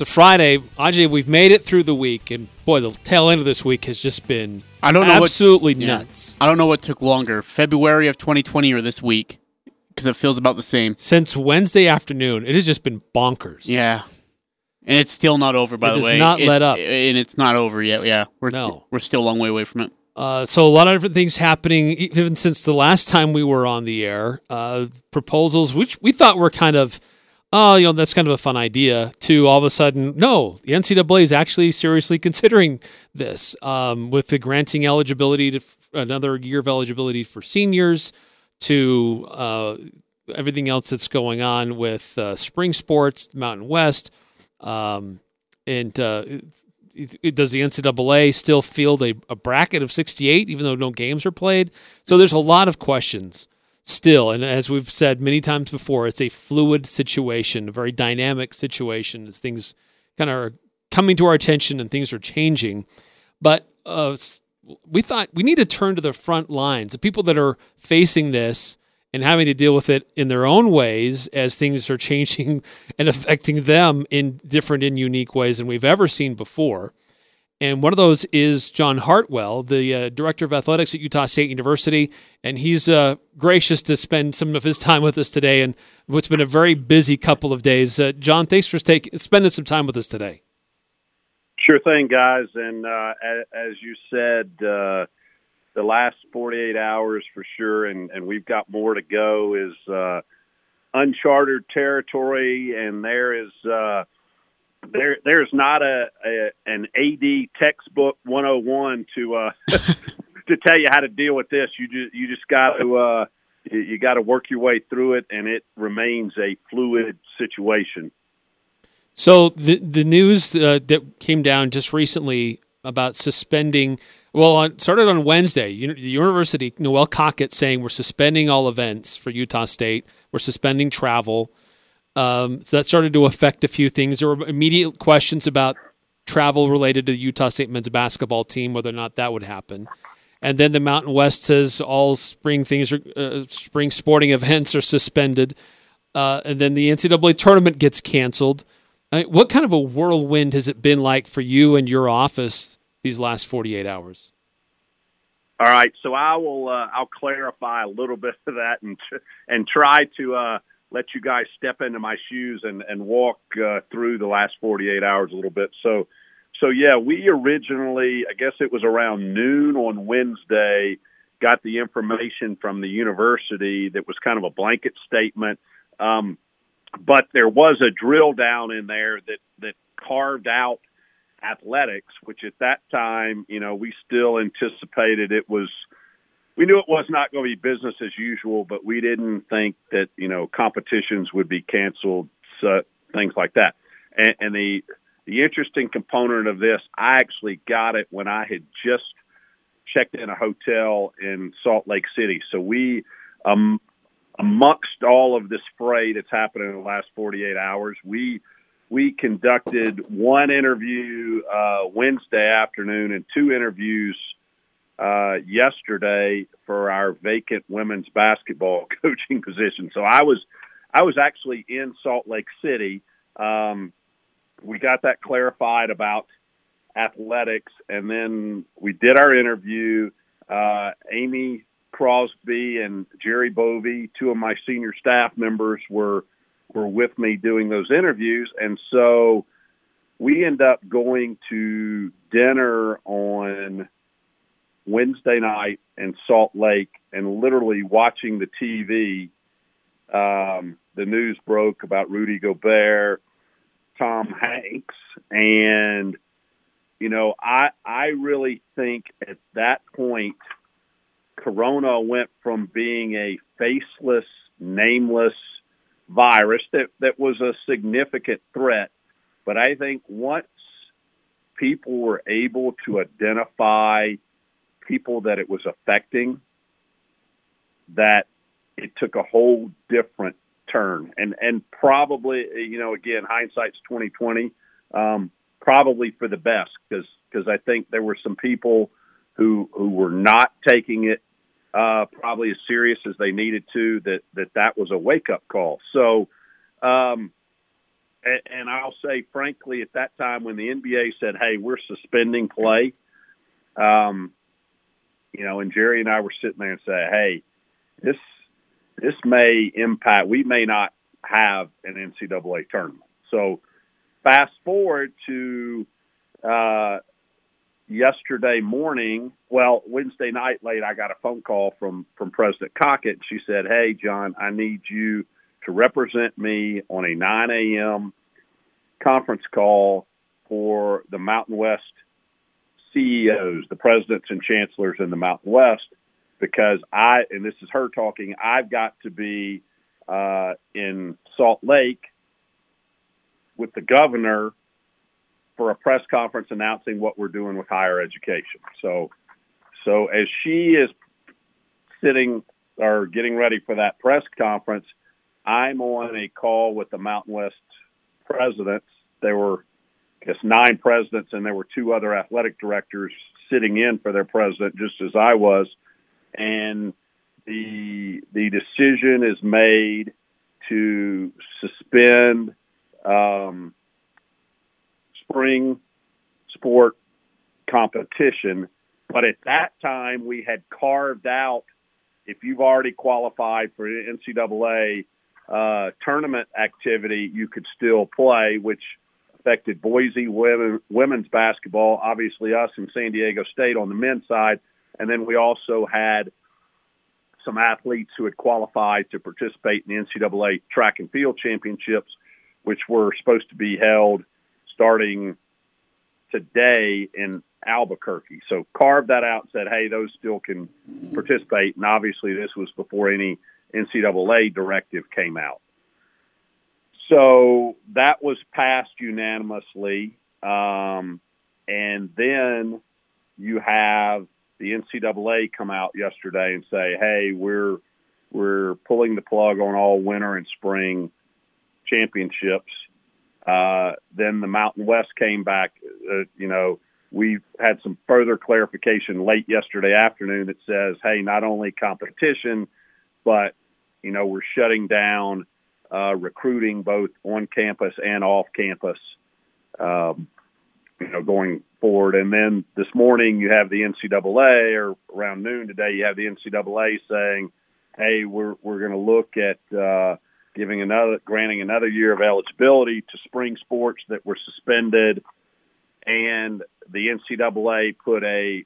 It's a Friday. Ajay, we've made it through the week, and boy, the tail end of this week has just been I don't know absolutely what, yeah. nuts. I don't know what took longer, February of 2020 or this week, because it feels about the same. Since Wednesday afternoon, it has just been bonkers. Yeah, and it's still not over. By It the way, not It- let up. and it's not over yet. Yeah, we're No. we're still a long way away from it. Uh, so a lot of different things happening, even since the last time we were on the air. Uh, proposals, which we thought were kind of, oh, you know, that's kind of a fun idea. To all of a sudden, no, the NCAA is actually seriously considering this um, with the granting eligibility to f- another year of eligibility for seniors, to uh, everything else that's going on with uh, spring sports, Mountain West, um, and uh, it- does the NCAA still field a, a bracket of 68 even though no games are played? So there's a lot of questions still. And as we've said many times before, it's a fluid situation, a very dynamic situation as things kind of are coming to our attention and things are changing. But uh, we thought we need to turn to the front lines, the people that are facing this and having to deal with it in their own ways as things are changing and affecting them in different and unique ways than we've ever seen before. And one of those is John Hartwell, the uh, director of athletics at Utah State University. And he's uh, gracious to spend some of his time with us today and what's been a very busy couple of days. Uh, John, thanks for take, spending some time with us today. Sure thing, guys. And uh, as, you said, uh, the last 48 hours for sure, and, and we've got more to go, is uh, uncharted territory. And there is there there's not a, a an AD textbook 101 to uh, to tell you how to deal with this. You just you just got to uh, you, got to work your way through it, and it remains a fluid situation. So the the news uh, that came down just recently about suspending. Well, on, started on Wednesday. The university, Noelle Cockett, saying we're suspending all events for Utah State. We're suspending travel. Um, so that started to affect a few things. There were immediate questions about travel related to the Utah State men's basketball team, whether or not that would happen. And then the Mountain West says all spring things are uh, spring sporting events are suspended. Uh, and then the NCAA tournament gets canceled. I mean, what kind of a whirlwind has it been like for you and your office these last 48 hours? All right, so I will uh, I'll clarify a little bit of that and tr- and try to uh, let you guys step into my shoes and and walk uh, through the last 48 hours a little bit. So so yeah, we originally I guess it was around noon on Wednesday got the information from the university that was kind of a blanket statement. Um, but there was a drill down in there that that carved out athletics, which at that time, you know, we still anticipated it was. We knew it was not going to be business as usual, but we didn't think that you know competitions would be canceled, so, things like that. And, and the the interesting component of this, I actually got it when I had just checked in a hotel in Salt Lake City. So we, um, amongst all of this fray that's happened in the last 48 hours, we we conducted one interview uh, Wednesday afternoon and two interviews uh, yesterday for our vacant women's basketball coaching position. So I was I was actually in Salt Lake City. Um, we got that clarified about athletics, and then we did our interview. Uh, Amy Crosby and Jerry Bovee, two of my senior staff members, were were with me doing those interviews, and so we end up going to dinner on Wednesday night in Salt Lake, and literally watching the TV. Um, the news broke about Rudy Gobert, Tom Hanks, and you know, I I really think at that point, Corona went from being a faceless, nameless virus that that was a significant threat, but I think once people were able to identify people that it was affecting, that it took a whole different turn, and and probably you know again hindsight's twenty twenty, um, probably for the best because because I think there were some people who who were not taking it uh, probably as serious as they needed to. That that that was a wake up call. So. Um, and, and I'll say frankly, at that time when the NBA said, "Hey, we're suspending play," um, you know, and Jerry and I were sitting there and say, "Hey, this this may impact. We may not have an NCAA tournament." So, fast forward to uh, yesterday morning. Well, Wednesday night late, I got a phone call from from President Cockett. She said, "Hey, John, I need you." to represent me on a 9 a.m. conference call for the Mountain West CEOs, the presidents and chancellors in the Mountain West, because I, and this is her talking, I've got to be uh, in Salt Lake with the governor for a press conference announcing what we're doing with higher education. So, so as she is sitting or getting ready for that press conference, I'm on a call with the Mountain West presidents. There were, I guess, nine presidents, and there were two other athletic directors sitting in for their president, just as I was. And the the decision is made to suspend um, spring sport competition. But at that time, we had carved out if you've already qualified for NCAA uh, tournament activity, you could still play, which affected Boise women, women's basketball, obviously us and San Diego State on the men's side. And then we also had some athletes who had qualified to participate in the NCAA track and field championships, which were supposed to be held starting today in Albuquerque. So carved that out and said, hey, those still can participate. And obviously, this was before any NCAA directive came out. So that was passed unanimously. Um, and then you have the NCAA come out yesterday and say, "Hey, we're we're pulling the plug on all winter and spring championships." Uh, then the Mountain West came back. Uh, you know, we've had some further clarification late yesterday afternoon that says, "Hey, not only competition, but you know we're shutting down uh, recruiting both on campus and off campus. Um, you know, going forward, and then this morning you have the NCAA, or around noon today you have the NCAA saying, "Hey, we're we're going to look at uh, giving another, granting another year of eligibility to spring sports that were suspended," and the NCAA put a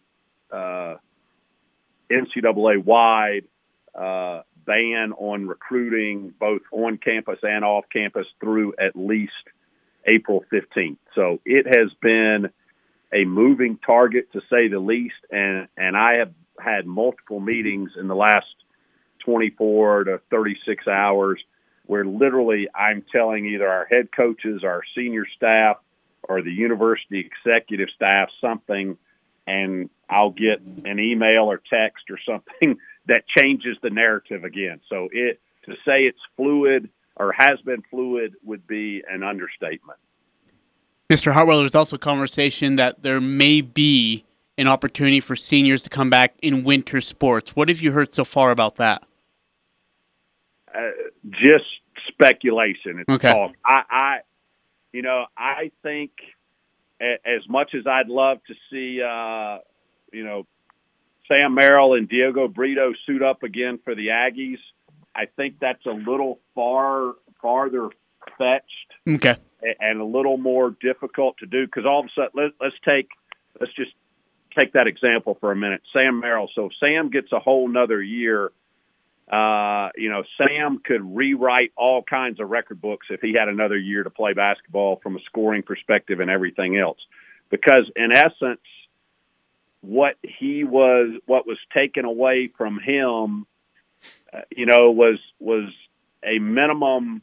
uh, NCAA wide uh, ban on recruiting both on campus and off campus through at least April 15th. So it has been a moving target to say the least. And, and I have had multiple meetings in the last 24 to 36 hours where literally I'm telling either our head coaches, our senior staff, or the university executive staff something, and I'll get an email or text or something that changes the narrative again. So it to say it's fluid or has been fluid would be an understatement. Mr. Hartwell, there's also a conversation that there may be an opportunity for seniors to come back in winter sports. What have you heard so far about that? Uh, just speculation. It's okay. Talk. I, I, you know, I think as much as I'd love to see, uh, you know, Sam Merrill and Diogo Brito suit up again for the Aggies. I think that's a little far farther fetched. Okay. And a little more difficult to do because all of a sudden, let, let's take, let's just take that example for a minute. Sam Merrill. So Sam gets a whole nother year. Uh, you know, Sam could rewrite all kinds of record books if he had another year to play basketball from a scoring perspective and everything else. Because in essence, what he was, what was taken away from him, uh, you know, was was a minimum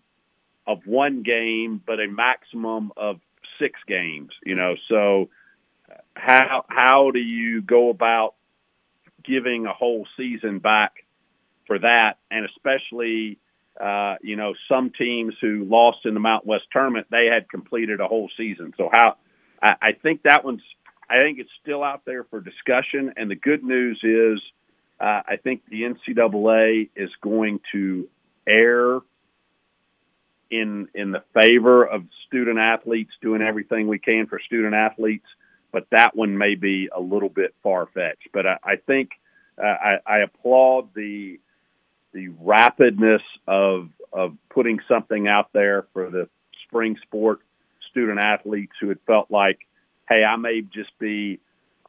of one game, but a maximum of six games. You know, so how how do you go about giving a whole season back for that, and especially uh, you know some teams who lost in the Mountain West tournament, they had completed a whole season. So how I, I think that one's I think it's still out there for discussion. And the good news is, uh, I think the NCAA is going to err in in the favor of student athletes doing everything we can for student athletes. But that one may be a little bit far fetched. But I, I think uh, I, I applaud the the rapidness of of putting something out there for the spring sport student athletes who had felt like hey, I may just be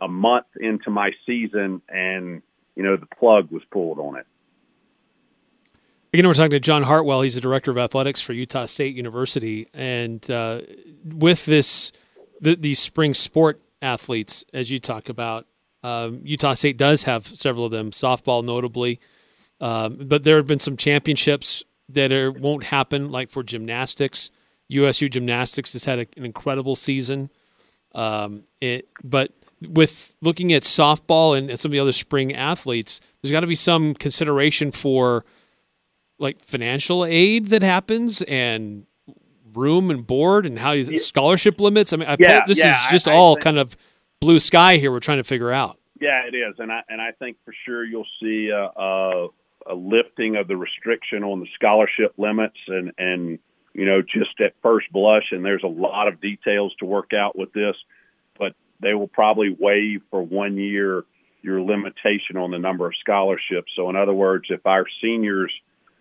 a month into my season and, you know, the plug was pulled on it. Again, we're talking to John Hartwell. He's the director of athletics for Utah State University, and uh, with this, the, these spring sport athletes, as you talk about, um, Utah State does have several of them, softball notably, um, but there have been some championships that are, won't happen, like for gymnastics. USU gymnastics has had a, an incredible season. Um, it, but with looking at softball and, and some of the other spring athletes, there's got to be some consideration for like financial aid that happens and room and board and how you, scholarship limits. I mean, I yeah, this yeah, is just I, all I think, kind of blue sky here. We're trying to figure out. Yeah, it is, and I and I think for sure you'll see a, a, a lifting of the restriction on the scholarship limits and and you know, just at first blush, and there's a lot of details to work out with this, but they will probably waive for one year your limitation on the number of scholarships. So, in other words, if our seniors,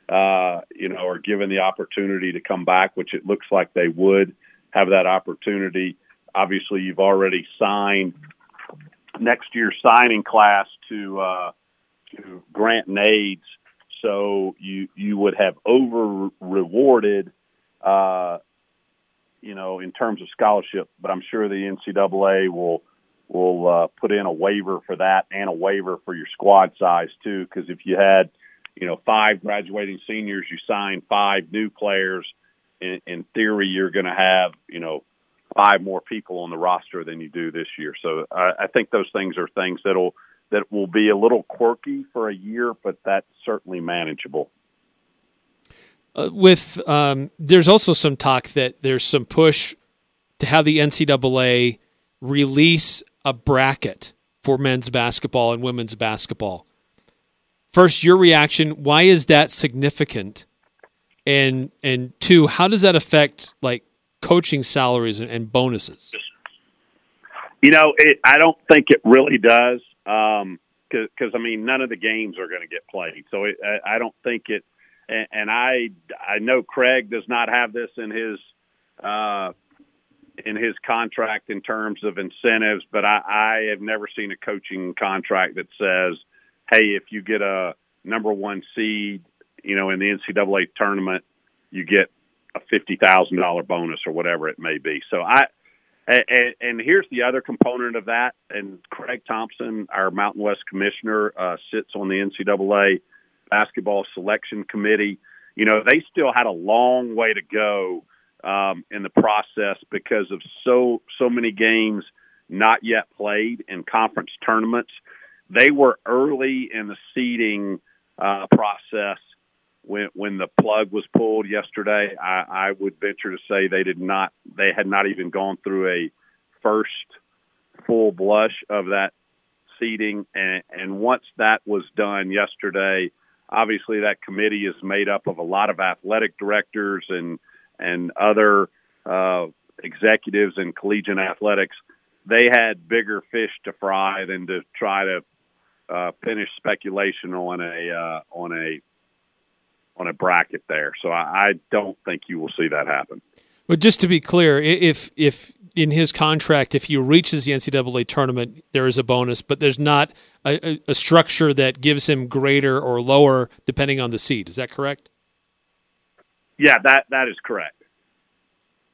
uh, you know, are given the opportunity to come back, which it looks like they would have that opportunity, obviously you've already signed next year's signing class to uh, to grant and. So you you would have over rewarded uh, you know, in terms of scholarship. But I'm sure the NCAA will will uh, put in a waiver for that and a waiver for your squad size too. Because if you had, you know, five graduating seniors, you sign five new players. In, in theory, you're going to have, you know, five more people on the roster than you do this year. So I, I think those things are things that'll that will be a little quirky for a year, but that's certainly manageable. Uh, with um, there's also some talk that there's some push to have the NCAA release a bracket for men's basketball and women's basketball. First, your reaction. Why is that significant? And and two, how does that affect like coaching salaries and, and bonuses? You know, it, I don't think it really does. Because um, I mean, none of the games are going to get played, so it, I, I don't think it and, I I know Craig does not have this in his uh, in his contract in terms of incentives, but I, I have never seen a coaching contract that says, "Hey, if you get a number one seed, you know, in the NCAA tournament, you get a fifty thousand dollar bonus or whatever it may be." So I. And, and, here's the other component of that. And Craig Thompson, our Mountain West commissioner, uh, sits on the NCAA basketball selection committee. You know, they still had a long way to go um, in the process because of so so many games not yet played in conference tournaments. They were early in the seeding uh, process when when the plug was pulled yesterday. I, I would venture to say they did not they had not even gone through a first full blush of that seeding and and once that was done yesterday obviously that committee is made up of a lot of athletic directors and and other uh, executives in collegiate athletics. They had bigger fish to fry than to try to uh, finish speculation on a uh, on a on a bracket there. So I, I don't think you will see that happen. But just to be clear, if if in his contract, if he reaches the NCAA tournament, there is a bonus, but there's not a, a, structure that gives him greater or lower depending on the seed. Is that correct? Yeah, that that is correct.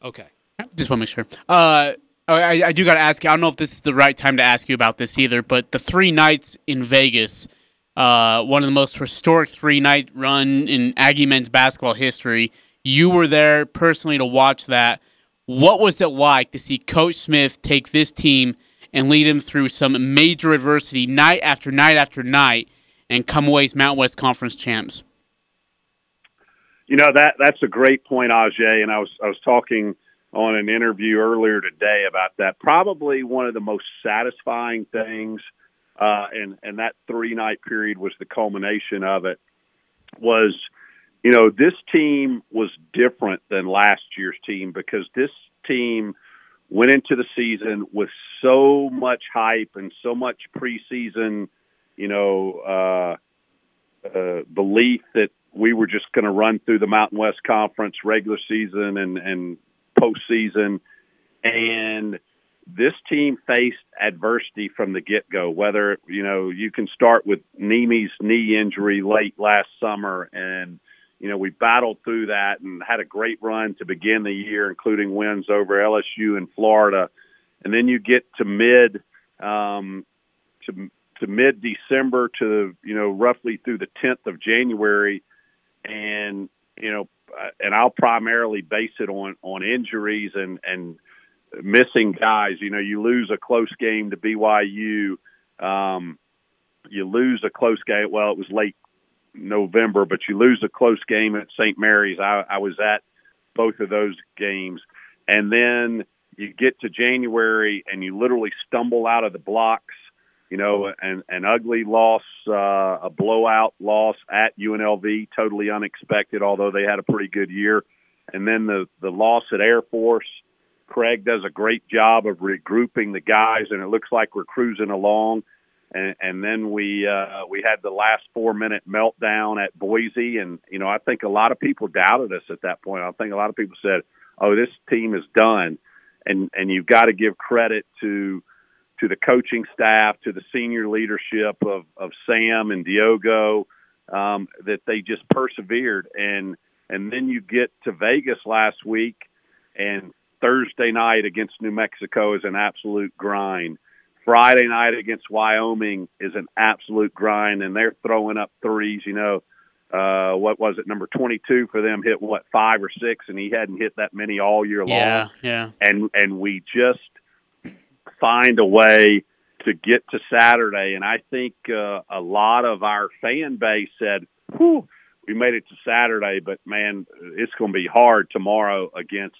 Okay. Just want to make sure. Uh, I, I do got to ask you. I don't know if this is the right time to ask you about this either, but the three nights in Vegas, uh, one of the most historic three night run in Aggie men's basketball history. You were there personally to watch that. What was it like to see Coach Smith take this team and lead them through some major adversity night after night after night and come away as Mountain West Conference champs? You know that that's a great point, Ajay. And I was I was talking on an interview earlier today about that. Probably one of the most satisfying things, uh, and and that three night period was the culmination of it. Was you know this team was different than last year's team because this team went into the season with so much hype and so much preseason, you know, uh, uh, belief that we were just going to run through the Mountain West Conference regular season and and postseason, and this team faced adversity from the get go. Whether you know you can start with Neemi's knee injury late last summer, and you know we battled through that and had a great run to begin the year, including wins over LSU and Florida, and then you get to mid um, to to mid December to you know roughly through the 10th of January and you know, and I'll primarily base it on on injuries and and missing guys. You know, you lose a close game to BYU, um, you lose a close game. Well, it was late November, but you lose a close game at St. Mary's. I, I was at both of those games, and then you get to January and you literally stumble out of the blocks you know, an, an ugly loss, uh, a blowout loss at UNLV, totally unexpected, although they had a pretty good year. And then the, the loss at Air Force, Craig does a great job of regrouping the guys, and it looks like we're cruising along. And, and then we uh, we had the last four minute meltdown at Boise, and you know I think a lot of people doubted us at that point. I think a lot of people said, "Oh, this team is done," and and you've got to give credit to to the coaching staff, to the senior leadership of, of Sam and Diogo, um, that they just persevered. And and then you get to Vegas last week, and Thursday night against New Mexico is an absolute grind. Friday night against Wyoming is an absolute grind, and they're throwing up threes. You know, uh, what was it? Number twenty-two for them hit what five or six, and he hadn't hit that many all year long. Yeah, yeah. And and we just find a way to get to Saturday. And I think uh, a lot of our fan base said, "Whew, we made it to Saturday, but man, it's going to be hard tomorrow against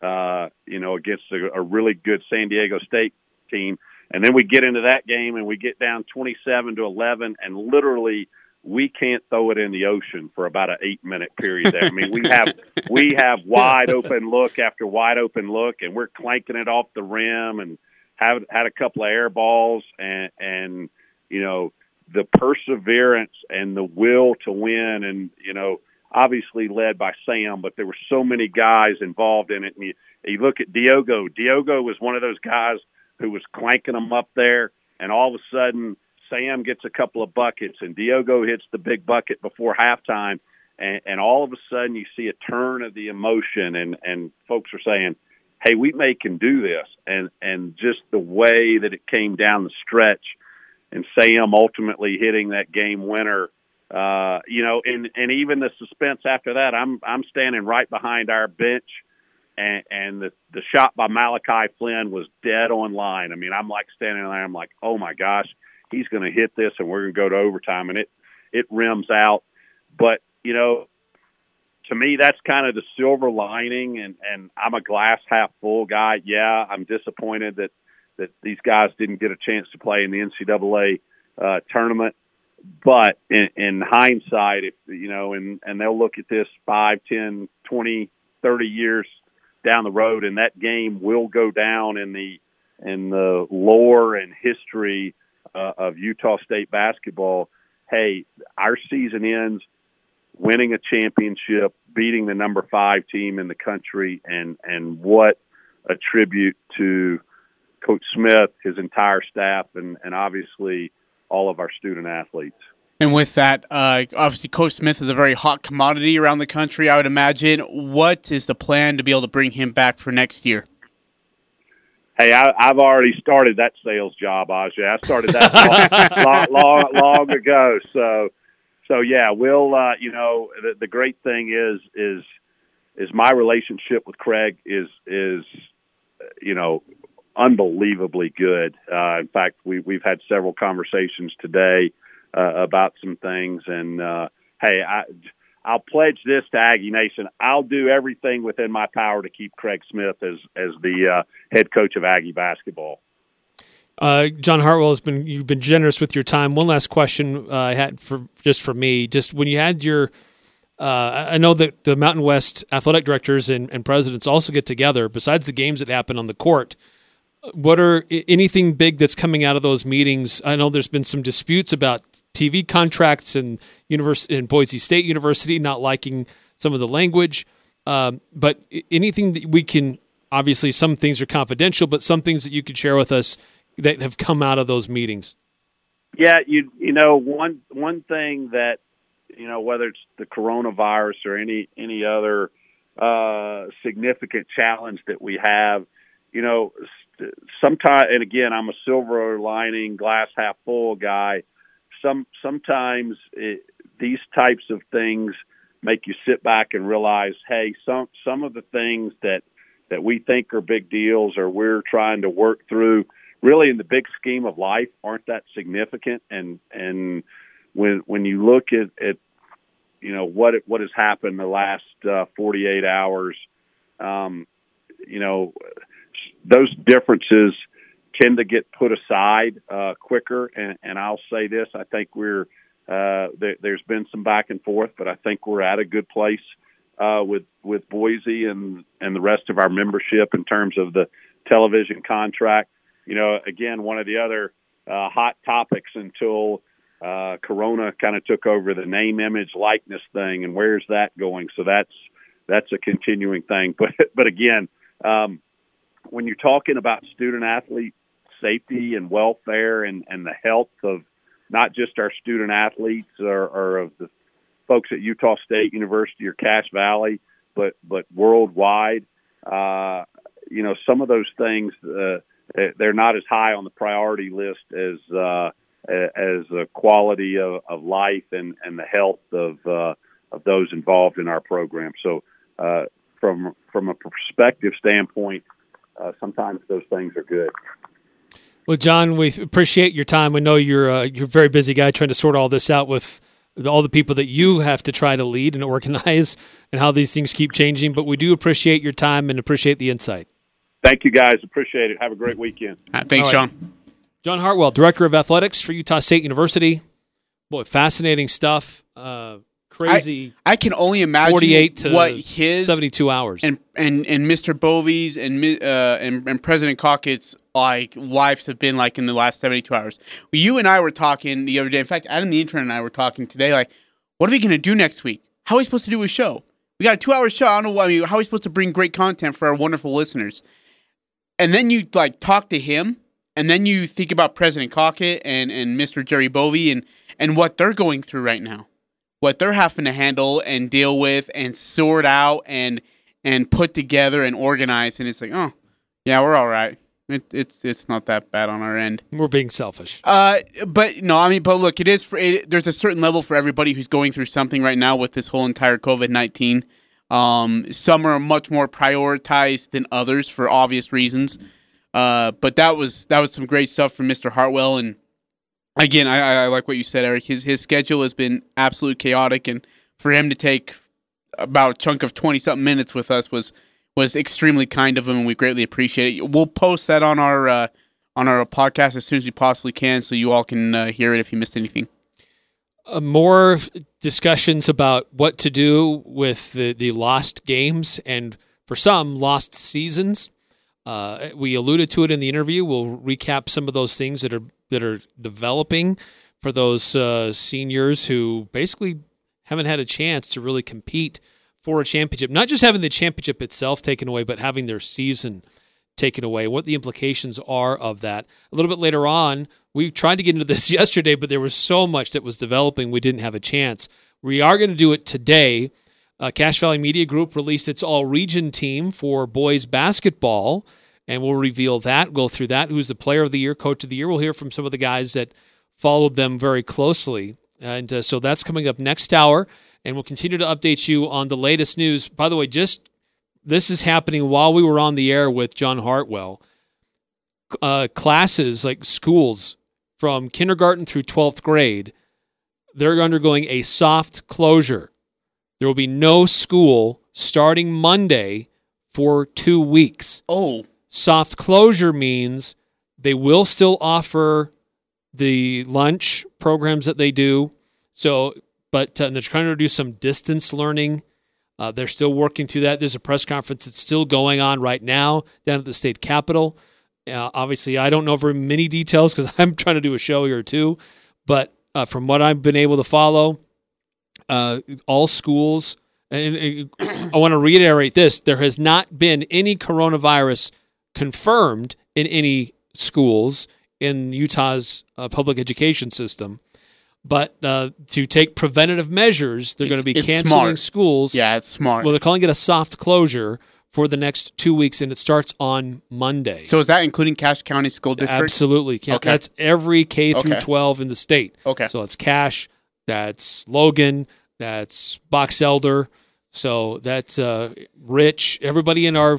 uh, you know against a, a really good San Diego State team." And then we get into that game and we get down 27 to 11, and literally we can't throw it in the ocean for about an eight minute period there. I mean, we have we have wide open look after wide open look, and we're clanking it off the rim and have had a couple of air balls and and you know the perseverance and the will to win and you know obviously led by Sam but there were so many guys involved in it and you, you look at Diogo Diogo was one of those guys who was clanking them up there and all of a sudden Sam gets a couple of buckets and Diogo hits the big bucket before halftime and, and all of a sudden you see a turn of the emotion and and folks are saying hey, we may can do this, and and just the way that it came down the stretch, and Sam ultimately hitting that game winner. Uh, you know, and and even the suspense after that, I'm I'm standing right behind our bench, and and the the shot by Malachi Flynn was dead on line. I mean, I'm like standing there, I'm like, oh my gosh, he's going to hit this, and we're going to go to overtime, and it it rims out. But you know, to me, that's kind of the silver lining. And, and I'm a glass half full guy. Yeah, I'm disappointed that, that these guys didn't get a chance to play in the NCAA uh, tournament. But in, in hindsight, if you know, and, and they'll look at this five, ten, twenty, thirty years down the road, and that game will go down in the in the lore and history uh, of Utah State basketball. Hey, our season ends winning a championship, beating the number five team in the country, and and what a tribute to Coach Smith, his entire staff, and and obviously all of our student athletes. And with that, uh, obviously, Coach Smith is a very hot commodity around the country. I would imagine. What is the plan to be able to bring him back for next year? Hey, I, have already started that sales job, Ajay. I started that long, long, long, long ago. So so yeah, we'll uh, you know the, the great thing is is is my relationship with Craig is is you know unbelievably good. Uh, in fact, we we've had several conversations today uh, about some things. And uh, hey, I. I'll pledge this to Aggie Nation. I'll do everything within my power to keep Craig Smith as as the uh, head coach of Aggie basketball. Uh, John Hartwell has been you've been generous with your time. One last question uh, I had for just for me, just when you had your, uh, I know that the Mountain West athletic directors and, and presidents also get together. Besides the games that happen on the court, what are anything big that's coming out of those meetings? I know there's been some disputes about TV contracts and university in Boise State University not liking some of the language. Um, but anything that we can obviously some things are confidential, but some things that you could share with us that have come out of those meetings. Yeah, you you know one one thing that you know whether it's the coronavirus or any any other uh, significant challenge that we have, you know, sometimes and again I'm a silver lining glass half full guy. Some sometimes it, these types of things make you sit back and realize, hey, some some of the things that that we think are big deals or we're trying to work through, really in the big scheme of life, aren't that significant. And and when when you look at, at you know what what has happened the last uh, 48 hours, um, you know those differences tend to get put aside uh, quicker. And, and I'll say this: I think we're uh, there, has been some back and forth, but I think we're at a good place uh, with with Boise and and the rest of our membership in terms of the television contract. You know, again, one of the other uh, hot topics until uh, Corona kind of took over the name, image, likeness thing, and where's that going? So that's that's a continuing thing. But but again, um, when you're talking about student athlete safety and welfare and, and the health of not just our student athletes or, or of the folks at Utah State University or Cache Valley, but but worldwide, uh, you know, some of those things uh, they're not as high on the priority list as uh, as the quality of, of life and, and the health of uh, of those involved in our program. So, uh, from from a perspective standpoint, uh, sometimes those things are good. Well, John, we appreciate your time. We know you're uh, you're a very busy guy trying to sort all this out with all the people that you have to try to lead and organize, and how these things keep changing. But we do appreciate your time and appreciate the insight. Thank you, guys. Appreciate it. Have a great weekend. Right, thanks, right. John. John Hartwell, Director of Athletics for Utah State University. Boy, fascinating stuff. Uh, crazy. I, I, can only imagine 48 to what his 72 hours and and and Mr. Bovee's and uh, and, and President Cockett's like lives have been like in the last 72 hours. You and I were talking the other day. In fact, Adam the intern and I were talking today. Like, what are we gonna do next week? How are we supposed to do a show? We got a two hour show. I don't know. I mean, how are we supposed to bring great content for our wonderful listeners? And then you like talk to him, and then you think about President Cockett and and Mr. Jerry Bovee and and what they're going through right now what they're having to handle and deal with and sort out and and put together and organize. And it's like oh yeah we're all right. It, it's it's not that bad on our end. We're being selfish. Uh but no i mean but look it is for it, there's a certain level for everybody who's going through something right now with this whole entire covid-19 um some are much more prioritized than others for obvious reasons. Uh but that was that was some great stuff from mr hartwell and again, I, I like what you said, Eric. His his schedule has been absolute chaotic, and for him to take about a chunk of twenty something minutes with us was was extremely kind of him, and we greatly appreciate it. We'll post that on our uh, on our podcast as soon as we possibly can, so you all can uh, hear it if you missed anything. Uh, more discussions about what to do with the, the lost games and for some lost seasons. Uh, we alluded to it in the interview. We'll recap some of those things that are that are developing for those uh, seniors who basically haven't had a chance to really compete for a championship. Not just having the championship itself taken away, but having their season taken away. What the implications are of that. A little bit later on, we tried to get into this yesterday, but there was so much that was developing, we didn't have a chance. We are going to do it today. Uh, Cache Valley Media Group released its all region team for boys basketball and we'll reveal that, go through that. Who's the player of the year, coach of the year? We'll hear from some of the guys that followed them very closely. And uh, so that's coming up next hour, and we'll continue to update you on the latest news. By the way, just this is happening while we were on the air with John Hartwell. Uh, classes like schools from kindergarten through 12th grade they're undergoing a soft closure. There will be no school starting Monday for two weeks. Oh, Soft closure means they will still offer the lunch programs that they do. So, but uh, they're trying to do some distance learning. Uh, they're still working through that. There's a press conference that's still going on right now down at the state capitol. Uh, obviously, I don't know very many details because I'm trying to do a show here too. But uh, from what I've been able to follow, uh, all schools, and, and I want to reiterate this: there has not been any coronavirus confirmed in any schools in Utah's uh, public education system. But uh, to take preventative measures, they're going to be canceling smart. schools. yeah, it's smart. Well, they're calling it a soft closure for the next two weeks, and it starts on Monday. so is that including Cache County School District? Absolutely. Okay. That's every K through Okay. 12 in the state. Okay. So it's Cache, that's Logan, that's Box Elder. So that's uh, Rich, everybody in our.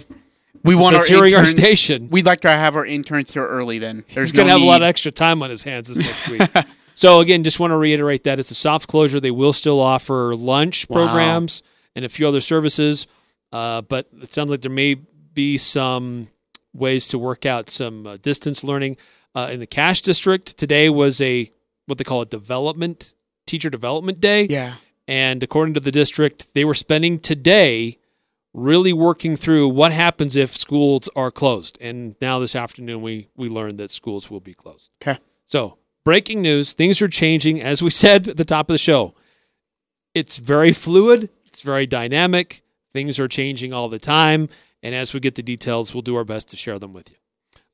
We want our hearing our station. We'd like to have our interns here early. Then There's He's going to no have a lot of extra time on his hands this next week. so, again, just want to reiterate that it's a soft closure. They will still offer lunch Wow. programs and a few other services. Uh, but it sounds like there may be some ways to work out some uh, distance learning. Uh, in the Cache District, today was a what they call a development teacher development day. Yeah. And according to the district, they were spending today really working through what happens if schools are closed. And now this afternoon, we, we learned that schools will be closed. Okay. So, breaking news things are changing. As we said at the top of the show, it's very fluid, it's very dynamic. Things are changing all the time. And as we get the details, we'll do our best to share them with you.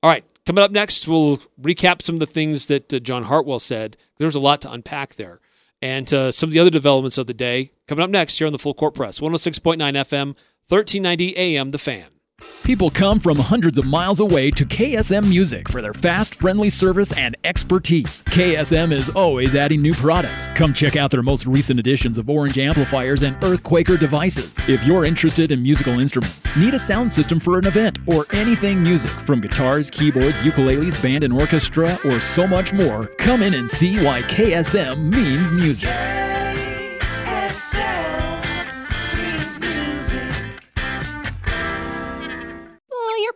All right, coming up next, we'll recap some of the things that uh, John Hartwell said. There's a lot to unpack there. And uh, some of the other developments of the day coming up next here on the Full Court Press 106.9 FM, 1390 AM, The Fan. People come from hundreds of miles away to KSM Music for their fast, friendly service and expertise. KSM is always adding new products. Come check out their most recent editions of Orange amplifiers and Earthquaker devices. If you're interested in musical instruments, need a sound system for an event, or anything music from guitars, keyboards, ukuleles, band and orchestra, or so much more, come in and see why KSM means music. Oh,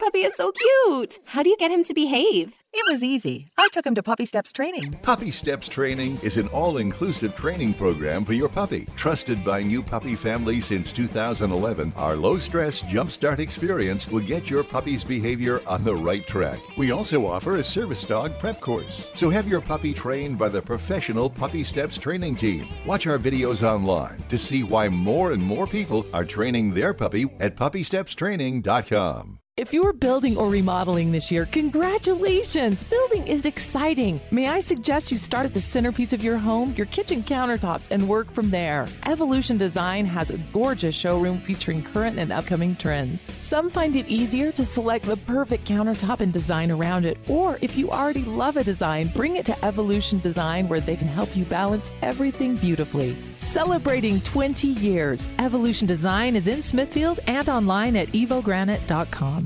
puppy is so cute. How do you get him to behave? It was easy. I took him to Puppy Steps training. Puppy Steps Training is an all inclusive training program for your puppy. Trusted by new puppy families since 2011, our low stress jumpstart experience will get your puppy's behavior on the right track. We also offer a service dog prep course. So have your puppy trained by the professional Puppy Steps training team. Watch our videos online to see why more and more people are training their puppy at puppystepstraining.com. If you're building or remodeling this year, congratulations! Building is exciting. May I suggest you start at the centerpiece of your home, your kitchen countertops, and work from there. Evolution Design has a gorgeous showroom featuring current and upcoming trends. Some find it easier to select the perfect countertop and design around it, or if you already love a design, bring it to Evolution Design where they can help you balance everything beautifully. Celebrating 20 years, Evolution Design is in Smithfield and online at evogranite.com.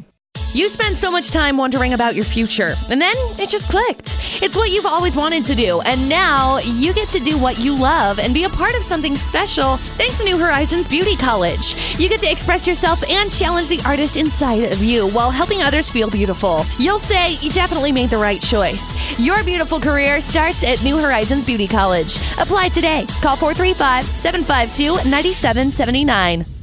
You spend so much time wondering about your future, and then it just clicked. It's what you've always wanted to do, and now you get to do what you love and be a part of something special thanks to New Horizons Beauty College. You get to express yourself and challenge the artist inside of you while helping others feel beautiful. You'll say you definitely made the right choice. Your beautiful career starts at New Horizons Beauty College. Apply today. Call 435 752 9779.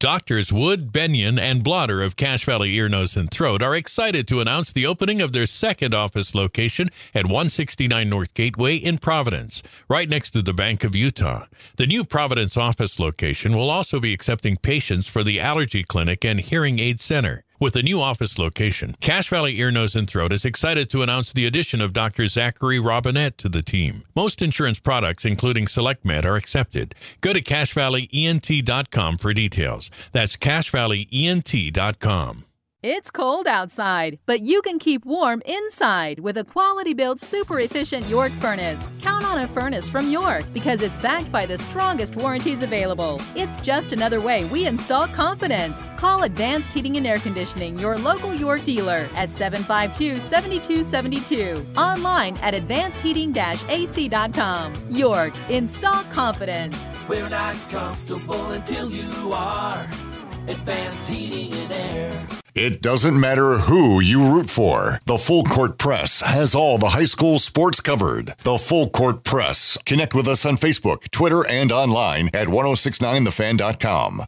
Doctors Wood, Benyon, and Blotter of Cache Valley Ear, Nose, and Throat are excited to announce the opening of their second office location at 169 North Gateway in Providence, right next to the Bank of Utah. The new Providence office location will also be accepting patients for the Allergy Clinic and Hearing Aid Center. With a new office location, Cache Valley Ear, Nose, and Throat is excited to announce the addition of Dr. Zachary Robinette to the team. Most insurance products, including SelectMed, are accepted. Go to CacheValleyENT.com for details. That's CacheValleyENT.com. It's cold outside, but you can keep warm inside with a quality built, super efficient York furnace. Count on a furnace from York because it's backed by the strongest warranties available. It's just another way we install confidence. Call Advanced Heating and Air Conditioning, your local York dealer, at 752 7272. Online at advancedheating ac.com. York, install confidence. We're not comfortable until you are. Advanced Heating and Air. It doesn't matter who you root for. The Full Court Press has all the high school sports covered. The Full Court Press. Connect with us on Facebook, Twitter, and online at 1069thefan.com.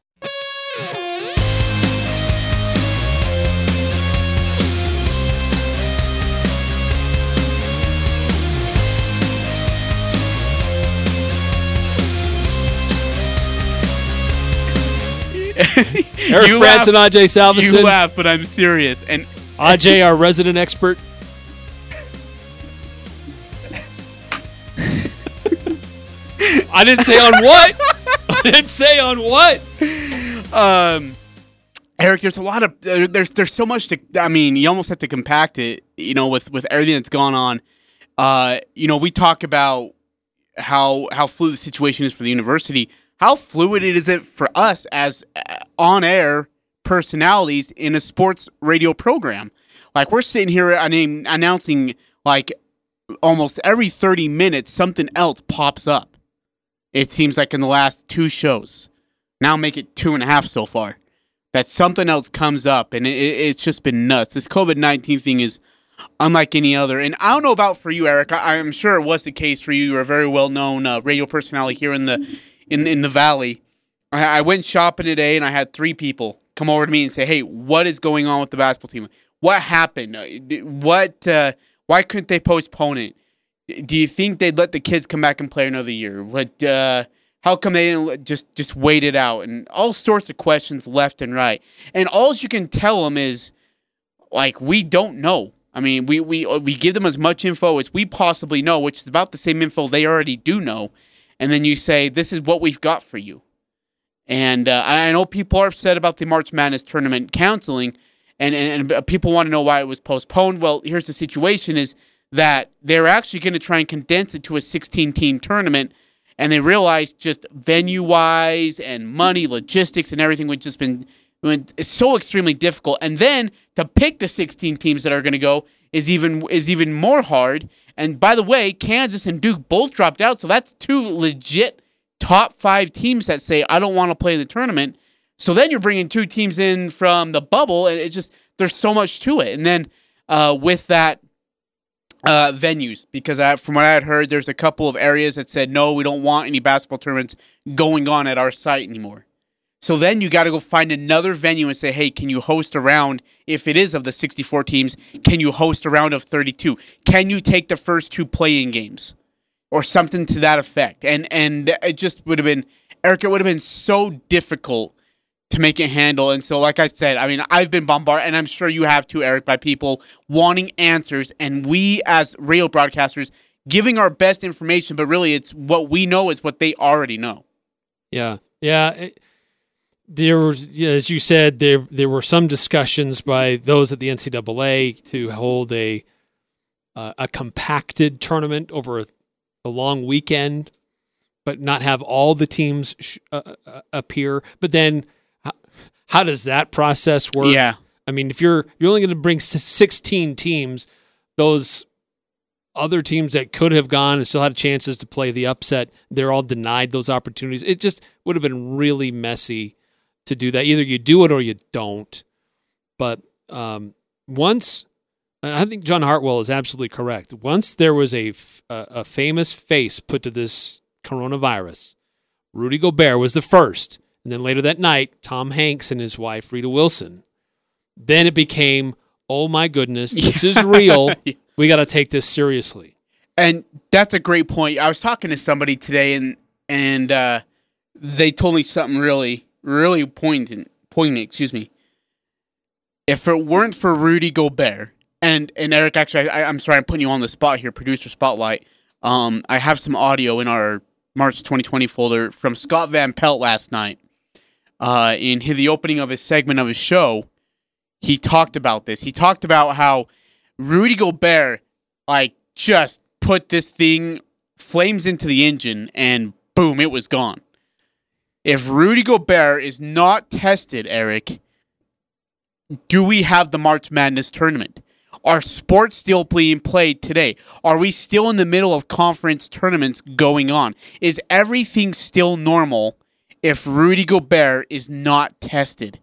Eric You France and laugh- Ajay Salvesen. You laugh, but I'm serious. And Ajay, our resident expert. I didn't say on what. I didn't say on what. um, Eric, there's a lot of there- there's there's so much to. I mean, you almost have to compact it. You know, with with everything that's gone on. Uh, you know, we talk about how how fluid the situation is for the university. How fluid is it for us as uh, on air personalities in a sports radio program? Like we're sitting here, I mean, announcing like almost every 30 minutes something else pops up. It seems like in the last two shows, now make it two and a half so far, that something else comes up, and it, it- it's just been nuts. This COVID 19 thing is unlike any other. And I don't know about for you, Eric. I, I'm sure it was the case for you. You're a very well known uh, radio personality here in the in in the valley. I, I went shopping today, and I had three people come over to me and say, "Hey, what is going on with the basketball team? What happened? Uh, What? Uh, why couldn't they postpone it? Do you think they'd let the kids come back and play another year? What? Uh, how come they didn't just just wait it out? And all sorts of questions left and right. And all you can tell them is, like, we don't know. I mean, we we we give them as much info as we possibly know, which is about the same info they already do know. And then you say, "This is what we've got for you." And uh, I know people are upset about the March Madness tournament canceling, and, and, and people want to know why it was postponed. Well, here's the situation: is that they're actually going to try and condense it to a 16 team tournament, and they realized just venue wise and money, logistics, and everything would just been it's so extremely difficult. And then to pick the 16 teams that are going to go is even is even more hard. And by the way, Kansas and Duke both dropped out, so that's two legit top five teams that say I don't want to play in the tournament. So then you're bringing two teams in from the bubble, and it's just there's so much to it. And then uh, with that uh, venues, because I, from what I had heard, there's a couple of areas that said no, we don't want any basketball tournaments going on at our site anymore. So then you got to go find another venue and say, hey, can you host a round? If it is of the 64 teams, can you host a round of 32? Can you take the first two playing games? Or something to that effect. And and it just would have been, Eric, it would have been so difficult to make it handle. And so, like I said, I mean, I've been bombarded, and I'm sure you have too, Eric, by people wanting answers. And we, as radio broadcasters, giving our best information, but really it's what we know is what they already know. Yeah, yeah. It, there was, as you said, there there were some discussions by those at the NCAA to hold a uh, a compacted tournament over a, a long weekend, but not have all the teams sh- uh, uh, appear. But then, how, how does that process work? Yeah. I mean, if you're you're only going to bring 16 teams, those other teams that could have gone and still had chances to play the upset, they're all denied those opportunities. It just would have been really messy to do that. Either you do it or you don't. But um, once, I think John Hartwell is absolutely correct. Once there was a, f- a, famous face put to this coronavirus, Rudy Gobert was the first. And then later that night, Tom Hanks and his wife, Rita Wilson. Then it became, oh my goodness, this is real. We got to take this seriously. And that's a great point. I was talking to somebody today, and and uh, they told me something really, really poignant. Poignant, excuse me. If it weren't for Rudy Gobert and and Eric, actually, I, I'm sorry, I'm putting you on the spot here, producer spotlight. Um, I have some audio in our March 2020 folder from Scott Van Pelt last night. Uh, in hi- the opening of his segment of his show, he talked about this. He talked about how Rudy Gobert, like, just put this thing flames into the engine and boom, it was gone. If Rudy Gobert is not tested, Eric, do we have the March Madness tournament? Are sports still being played today? Are we still in the middle of conference tournaments going on? Is everything still normal if Rudy Gobert is not tested?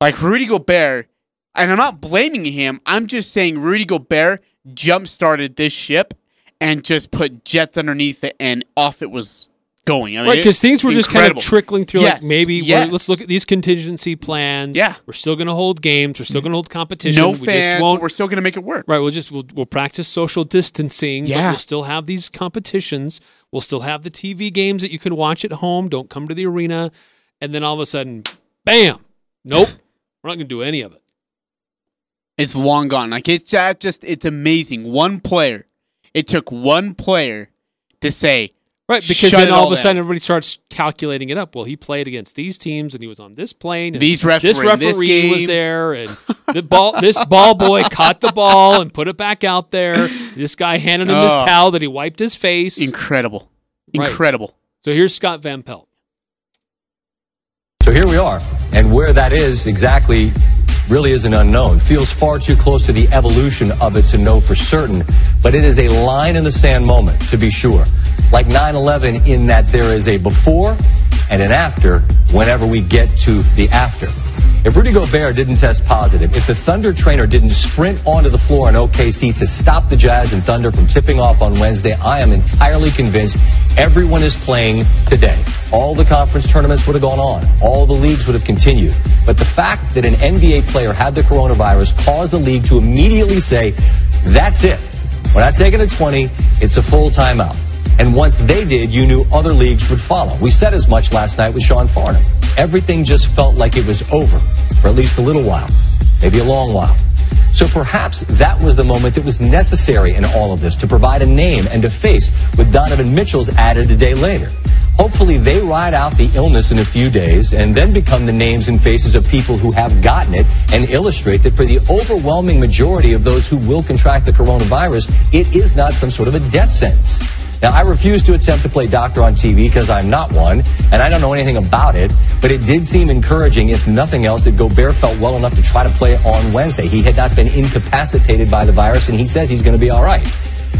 Like Rudy Gobert, and I'm not blaming him, I'm just saying Rudy Gobert jump started this ship and just put jets underneath it and off it was going. I mean, right, because things were just kind of trickling through. Yes, Like maybe yes. let's look at these contingency plans. Yeah. we're still going to hold games. We're still mm-hmm. going to hold competition. No we just fans, won't. we're still going to make it work. Right, we'll just we'll, we'll practice social distancing. but Yeah. we'll still have these competitions. We'll still have the TV games that you can watch at home. Don't come to the arena, and then all of a sudden, bam! Nope, we're not going to do any of it. It's long gone. Like it's that just it's amazing. One player. It took one player to say Right, because shut then all of a sudden everybody starts calculating it up. Well, he played against these teams, and he was on this plane. And These this referee this referee was there, and the ball, this ball boy caught the ball and put it back out there. This guy handed him his Oh. towel that he wiped his face. incredible. Right. Incredible. So here's Scott Van Pelt. So here we are. And where that is exactly really is an unknown. Feels far too close to the evolution of it to know for certain. But it is a line in the sand moment, to be sure. Like 9-11 in that there is a before and an after whenever we get to the after. If Rudy Gobert didn't test positive, if the Thunder trainer didn't sprint onto the floor in OKC to stop the Jazz and Thunder from tipping off on Wednesday, I am entirely convinced everyone is playing today. All the conference tournaments would have gone on. All the leagues would have continued. But the fact that an NBA player had the coronavirus caused the league to immediately say, that's it. We're not taking a 20. It's a full timeout. And once they did, you knew other leagues would follow. We said as much last night with Sean Farnham. Everything just felt like it was over for at least a little while, maybe a long while. So perhaps that was the moment that was necessary in all of this to provide a name and a face with Donovan Mitchell's added a day later. Hopefully they ride out the illness in a few days and then become the names and faces of people who have gotten it and illustrate that for the overwhelming majority of those who will contract the coronavirus, it is not some sort of a death sentence. Now, I refuse to attempt to play doctor on TV because I'm not one, and I don't know anything about it, but it did seem encouraging, if nothing else, that Gobert felt well enough to try to play on Wednesday. He had not been incapacitated by the virus, and he says he's going to be all right.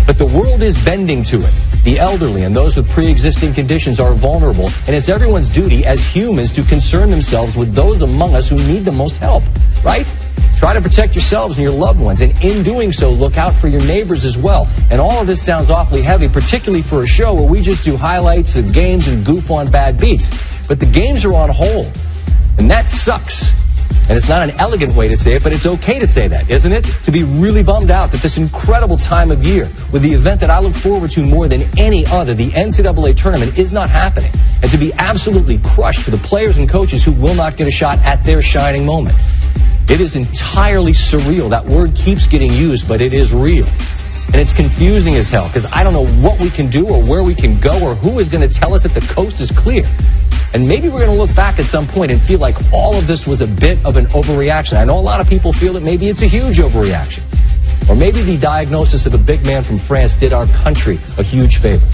But the world is bending to it. The elderly and those with pre-existing conditions are vulnerable, and it's everyone's duty as humans to concern themselves with those among us who need the most help, right? Try to protect yourselves and your loved ones, and in doing so, look out for your neighbors as well. And all of this sounds awfully heavy, particularly for a show where we just do highlights of games and goof on bad beats. But the games are on hold, and that sucks. And it's not an elegant way to say it, but it's okay to say that, isn't it? To be really bummed out that this incredible time of year, with the event that I look forward to more than any other, the NCAA tournament, is not happening. And to be absolutely crushed for the players and coaches who will not get a shot at their shining moment. It is entirely surreal. That word keeps getting used, but it is real. And it's confusing as hell because I don't know what we can do or where we can go or who is going to tell us that the coast is clear. And maybe we're going to look back at some point and feel like all of this was a bit of an overreaction. I know a lot of people feel that maybe it's a huge overreaction. Or maybe the diagnosis of a big man from France did our country a huge favor.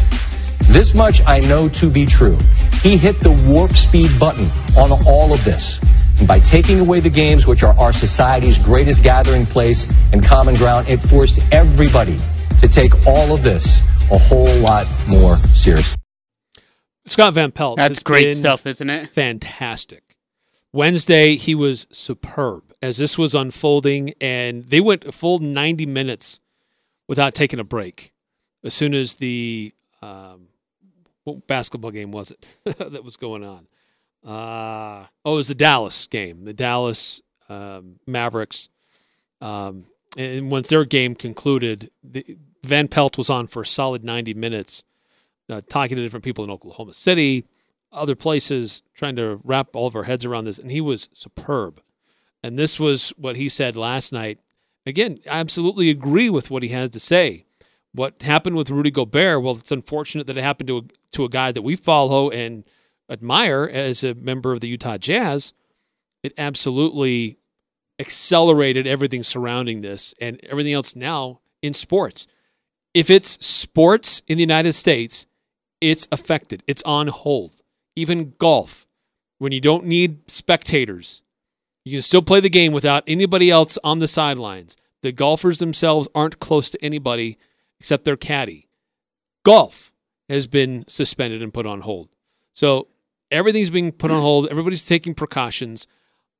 This much I know to be true. He hit the warp speed button on all of this. And by taking away the games, which are our society's greatest gathering place and common ground, it forced everybody to take all of this a whole lot more seriously. Scott Van Pelt. That's has great been stuff, isn't it? Fantastic. Wednesday, he was superb as this was unfolding, and they went a full 90 minutes without taking a break. As soon as the um, what basketball game was it that was going on? Uh, oh, it was the Dallas game, the Dallas um, Mavericks. Um, and once their game concluded, the, Van Pelt was on for a solid 90 minutes, uh, talking to different people in Oklahoma City, other places, trying to wrap all of our heads around this. And he was superb. And this was what he said last night. Again, I absolutely agree with what he has to say. What happened with Rudy Gobert? Well, it's unfortunate that it happened to a, to a guy that we follow and admire as a member of the Utah Jazz. It absolutely accelerated everything surrounding this and everything else now in sports. If it's sports in the United States, it's affected. It's on hold. Even golf, when you don't need spectators, you can still play the game without anybody else on the sidelines. The golfers themselves aren't close to anybody except their caddy. Golf has been suspended and put on hold. So everything's being put on hold. Everybody's taking precautions,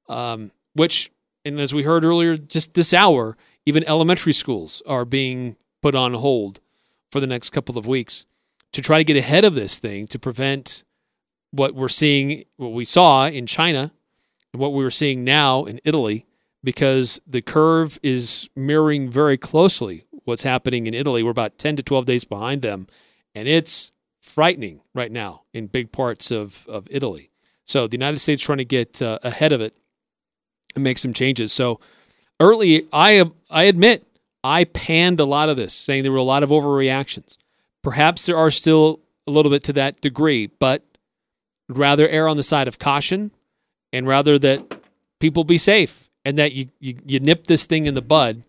um, which, and as we heard earlier, just this hour, even elementary schools are being put on hold for the next couple of weeks to try to get ahead of this thing to prevent what we're seeing, what we saw in China, and what we were seeing now in Italy, because the curve is mirroring very closely what's happening in Italy. We're about 10 to 12 days behind them, and it's frightening right now in big parts of, of Italy. So the United States trying to get uh, ahead of it and make some changes. So early, I I admit I panned a lot of this, saying there were a lot of overreactions. Perhaps there are still a little bit to that degree, but rather err on the side of caution and rather that people be safe and that you, you, you nip this thing in the bud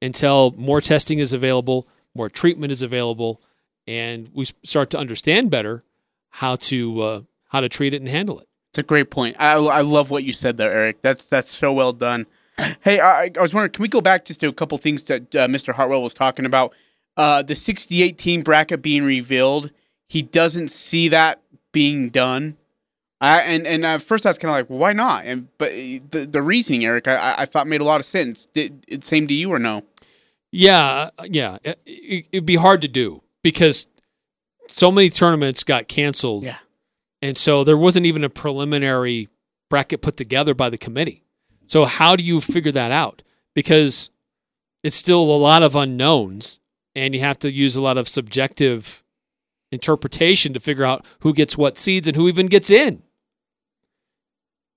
until more testing is available, more treatment is available, and we start to understand better how to uh, how to treat it and handle it. It's a great point. I, I love what you said there, Eric. That's that's so well done. Hey, I, I was wondering, can we go back just to a couple things that uh, Mr. Hartwell was talking about? Uh, the 68 team bracket being revealed. He doesn't see that being done. I, and and at first I was kind of like, well, why not? And but the the reasoning, Eric, I, I thought made a lot of sense. Did it same to you or no? Yeah, yeah. It, it'd be hard to do because so many tournaments got canceled. Yeah. And so there wasn't even a preliminary bracket put together by the committee. So how do you figure that out? Because it's still a lot of unknowns and you have to use a lot of subjective interpretation to figure out who gets what seeds and who even gets in.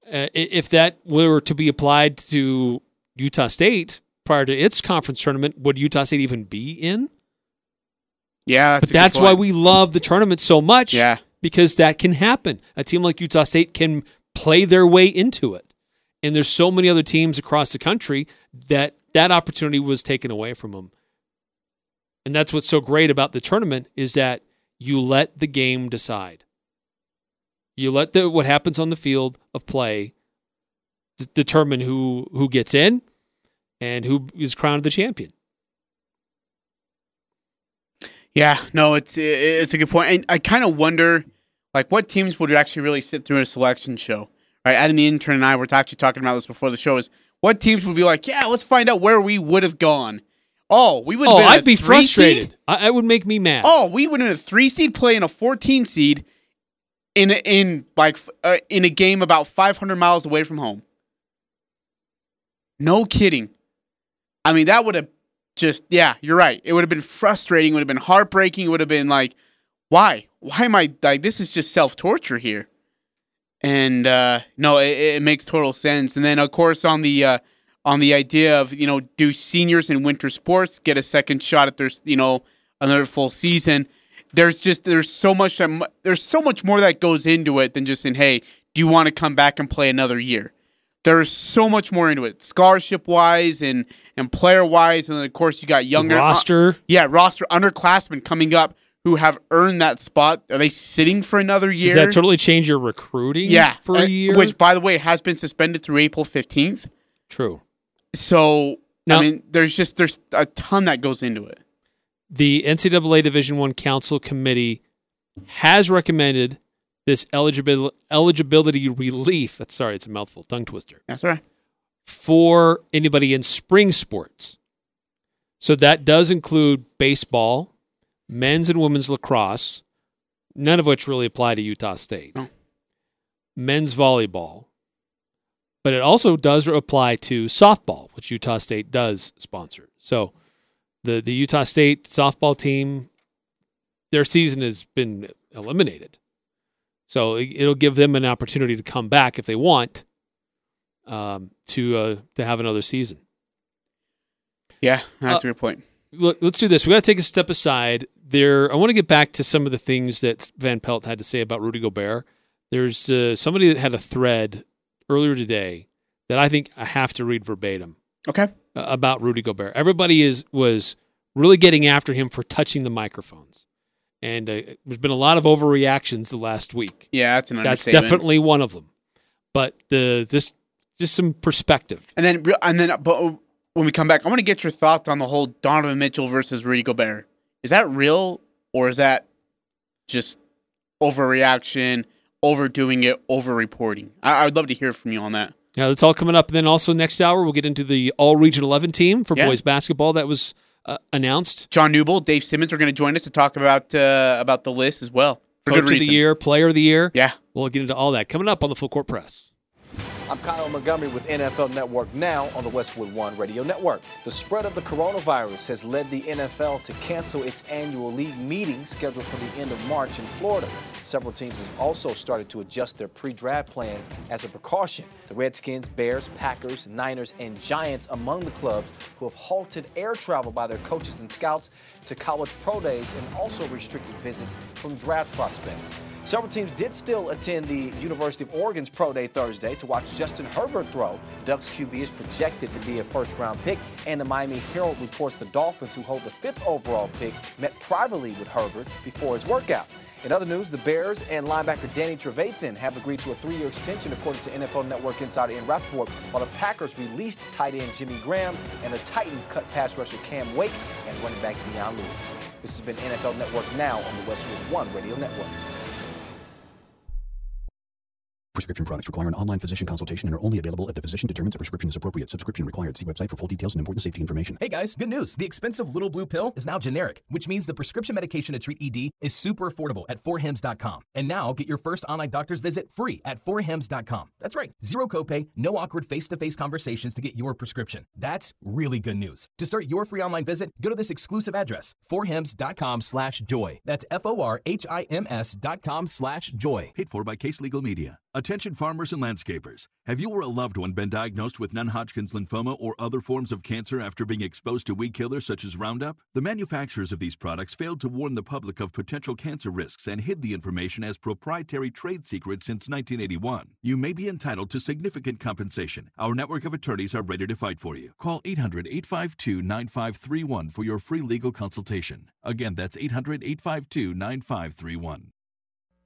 Uh, if that were to be applied to Utah State prior to its conference tournament, would Utah State even be in? Yeah, that's but that's why we love the tournament so much. Yeah, because that can happen. A team like Utah State can play their way into it, and there's so many other teams across the country that that opportunity was taken away from them. And that's what's so great about the tournament is that you let the game decide. You let the what happens on the field of play d- determine who who gets in and who is crowned the champion. Yeah, no, it's it's a good point. and I kind of wonder, like, what teams would actually really sit through a selection show? Right, Adam, the intern, and I were actually talking about this before the show. Is what teams would be like? Yeah, let's find out where we would have gone. Oh, we would. Oh, been I'd be frustrated. I, it would make me mad. Oh, we would in a three seed play in a fourteen seed in in like uh, in a game about five hundred miles away from home. No kidding. I mean, that would have just yeah, you're right. It would have been frustrating. It would have been heartbreaking. It would have been like, why? Why am I like this? Is just self torture here. And uh, no, it, it, makes total sense. And then of course on the uh, on the idea of you know do seniors in winter sports get a second shot at their you know another full season? There's just there's so much there's so much more that goes into it than just saying hey, do you want to come back and play another year? There's so much more into it, scholarship wise and and player wise, and then of course you got younger roster. Uh, yeah, roster underclassmen coming up who have earned that spot. Are they sitting for another year? Does that totally change your recruiting? Yeah, for a year, which by the way has been suspended through April fifteenth. True. So Now- I mean, there's just there's a ton that goes into it. the NCAA Division One Council Committee has recommended this eligibility eligibility relief. That's sorry, it's a mouthful, tongue twister. That's right. For anybody in spring sports. So that does include baseball, men's and women's lacrosse, none of which really apply to Utah State. Men's volleyball. But it also does apply to softball, which Utah State does sponsor. So the the Utah State softball team, their season has been eliminated. So it- it'll give them an opportunity to come back if they want um, to uh, to have another season. Yeah, that's Uh, a good point. Look, let's do this. We got to take a step aside. There, I want to get back to some of the things that Van Pelt had to say about Rudy Gobert. There's uh, somebody that had a thread earlier today that I think I have to read verbatim. Okay. About Rudy Gobert. Everybody is was really getting after him for touching the microphones, and uh, there's been a lot of overreactions the last week. Yeah, that's an That's definitely one of them. But the this just some perspective. And then, and then, but when we come back, I want to get your thoughts on the whole Donovan Mitchell versus Rudy Gobert. Is that real, or is that just overreaction, overdoing it, overreporting? I, I would love to hear from you on that. Yeah, that's all coming up. And then also next hour we'll get into the All Region 11 team for Yeah. boys basketball that was uh, announced. John Newble, Dave Simmons are going to join us to talk about uh, about the list as well. For Coach of the year, player of the year. Yeah. We'll get into all that coming up on the Full Court Press. I'm Kyle Montgomery with NFL Network now on the Westwood One Radio Network. The spread of the coronavirus has led the NFL to cancel its annual league meeting scheduled for the end of March in Florida. Several teams have also started to adjust their pre draft plans as a precaution. The Redskins, Bears, Packers, Niners, and Giants among the clubs who have halted air travel by their coaches and scouts to college pro days and also restricted visits from draft prospects. Several teams did still attend the University of Oregon's Pro Day Thursday to watch Justin Herbert throw. Ducks QB is projected to be a first round pick, and the Miami Herald reports the Dolphins, who hold the fifth overall pick, met privately with Herbert before his workout. In other news, the Bears and linebacker Danny Trevathan have agreed to a three year extension, according to NFL Network insider Ian Rapoport, while the Packers released tight end Jimmy Graham and the Titans cut pass rusher Cam Wake and running back Dion Lewis. This has been NFL Network Now on the Westwood One Radio Network. Prescription products require an online physician consultation and are only available if the physician determines a prescription is appropriate. Subscription required. See website for full details and important safety information. Hey guys, good news. The expensive little blue pill is now generic, which means the prescription medication to treat ED is super affordable at forhims.com. And now get your first online doctor's visit free at forhims.com. That's right. Zero copay, no awkward face-to-face conversations to get your prescription. That's really good news. To start your free online visit, go to this exclusive address, forhims.com slash joy. That's F-O-R-H-I-M-S dot com slash joy. Paid for by Case Legal Media. Attention farmers and landscapers. Have you or a loved one been diagnosed with non-Hodgkin's lymphoma or other forms of cancer after being exposed to weed killers such as Roundup? The manufacturers of these products failed to warn the public of potential cancer risks and hid the information as proprietary trade secrets since 1981. You may be entitled to significant compensation. Our network of attorneys are ready to fight for you. Call 800-852-9531 for your free legal consultation. Again, that's 800-852-9531.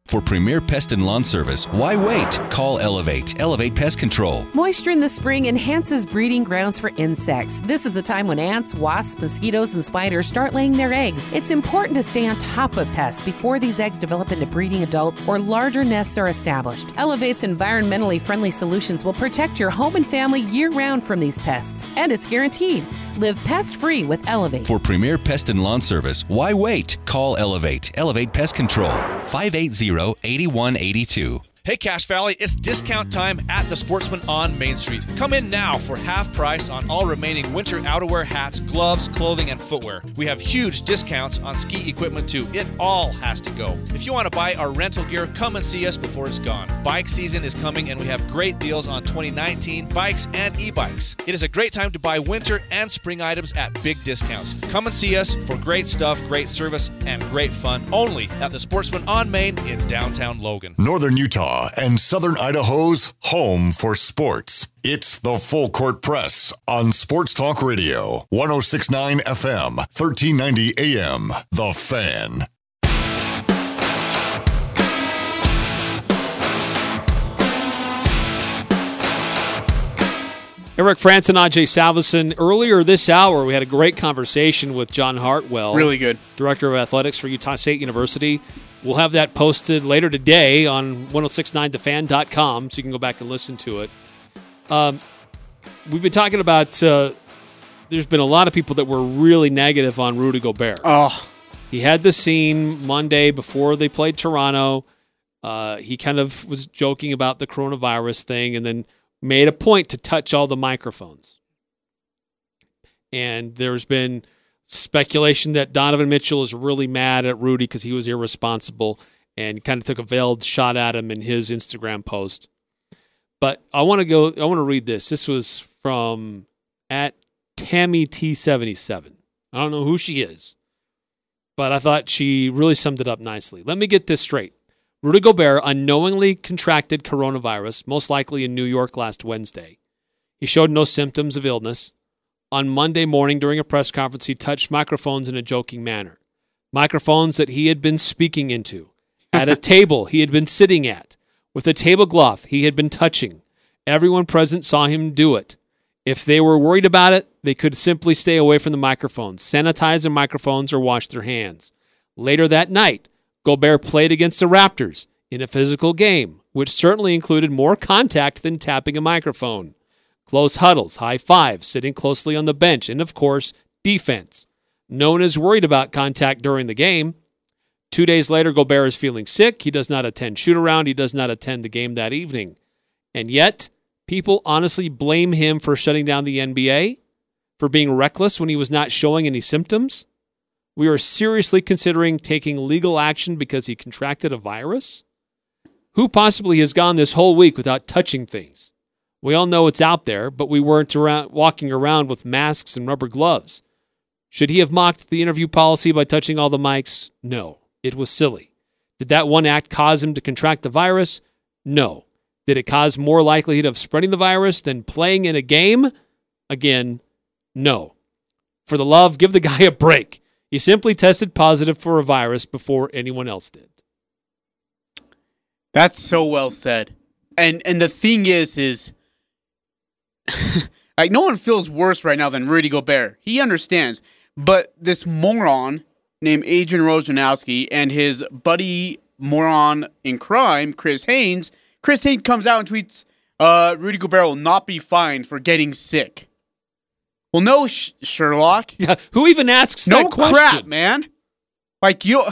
For premier pest and lawn service, why wait? Call Elevate. Elevate Pest Control. Moisture in the spring enhances breeding grounds for insects. This is the time when ants, wasps, mosquitoes, and spiders start laying their eggs. It's important to stay on top of pests before these eggs develop into breeding adults or larger nests are established. Elevate's environmentally friendly solutions will protect your home and family year round from these pests, and it's guaranteed. Live pest free with Elevate. For premier pest and lawn service, why wait? Call Elevate. Elevate Pest Control. 580-8182. Hey Cache Valley, it's discount time at the Sportsman on Main Street. Come in now for half price on all remaining winter outerwear, hats, gloves, clothing, and footwear. We have huge discounts on ski equipment too. It all has to go. If you want to buy our rental gear, come and see us before it's gone. Bike season is coming and we have great deals on 2019 bikes and e-bikes. It is a great time to buy winter and spring items at big discounts. Come and see us for great stuff, great service, and great fun only at the Sportsman on Main in downtown Logan. Northern Utah and Southern Idaho's home for sports. It's the Full Court Press on Sports Talk Radio, 1069 FM, 1390 AM. The Fan. Eric France and Ajay Salvesen. Earlier this hour, we had a great conversation with John Hartwell. Really good. Director of Athletics for Utah State University. We'll have that posted later today on 1069thefan.com so you can go back and listen to it. Um, we've been talking about, uh, there's been a lot of people that were really negative on Rudy Gobert. Oh. He had the scene Monday before they played Toronto. Uh, he kind of was joking about the coronavirus thing and then made a point to touch all the microphones. And there's been speculation that Donovan Mitchell is really mad at Rudy because he was irresponsible and kind of took a veiled shot at him in his Instagram post. But I want to go, I want to read this. This was from at Tammy T77. I don't know who she is, but I thought she really summed it up nicely. Let me get this straight. Rudy Gobert unknowingly contracted coronavirus, most likely in New York last Wednesday. He showed no symptoms of illness. On Monday morning during a press conference, he touched microphones in a joking manner. Microphones that he had been speaking into. At a table he had been sitting at. With a tablecloth he had been touching. Everyone present saw him do it. If they were worried about it, they could simply stay away from the microphones, sanitize their microphones, or wash their hands. Later that night, Gobert played against the Raptors in a physical game, which certainly included more contact than tapping a microphone. Close huddles, high fives, sitting closely on the bench, and of course, defense. No one is worried about contact during the game. Two days later, Gobert is feeling sick. He does not attend shoot around. He does not attend the game that evening. And yet, people honestly blame him for shutting down the NBA, for being reckless when he was not showing any symptoms. We are seriously considering taking legal action because he contracted a virus. Who possibly has gone this whole week without touching things? We all know it's out there, but we weren't around, walking around with masks and rubber gloves. Should he have mocked the interview policy by touching all the mics? No, it was silly. Did that one act cause him to contract the virus? No. Did it cause more likelihood of spreading the virus than playing in a game? Again, no. For the love, give the guy a break. He simply tested positive for a virus before anyone else did. That's so well said. And and the thing is is like no one feels worse right now than Rudy Gobert. He understands. But this moron named Adrian Wojnarowski and his buddy moron in crime, Chris Haynes, Chris Haynes comes out and tweets, uh, Rudy Gobert will not be fined for getting sick. Well, no, Sh- Sherlock. Yeah, who even asks no that question? crap, man. Like you,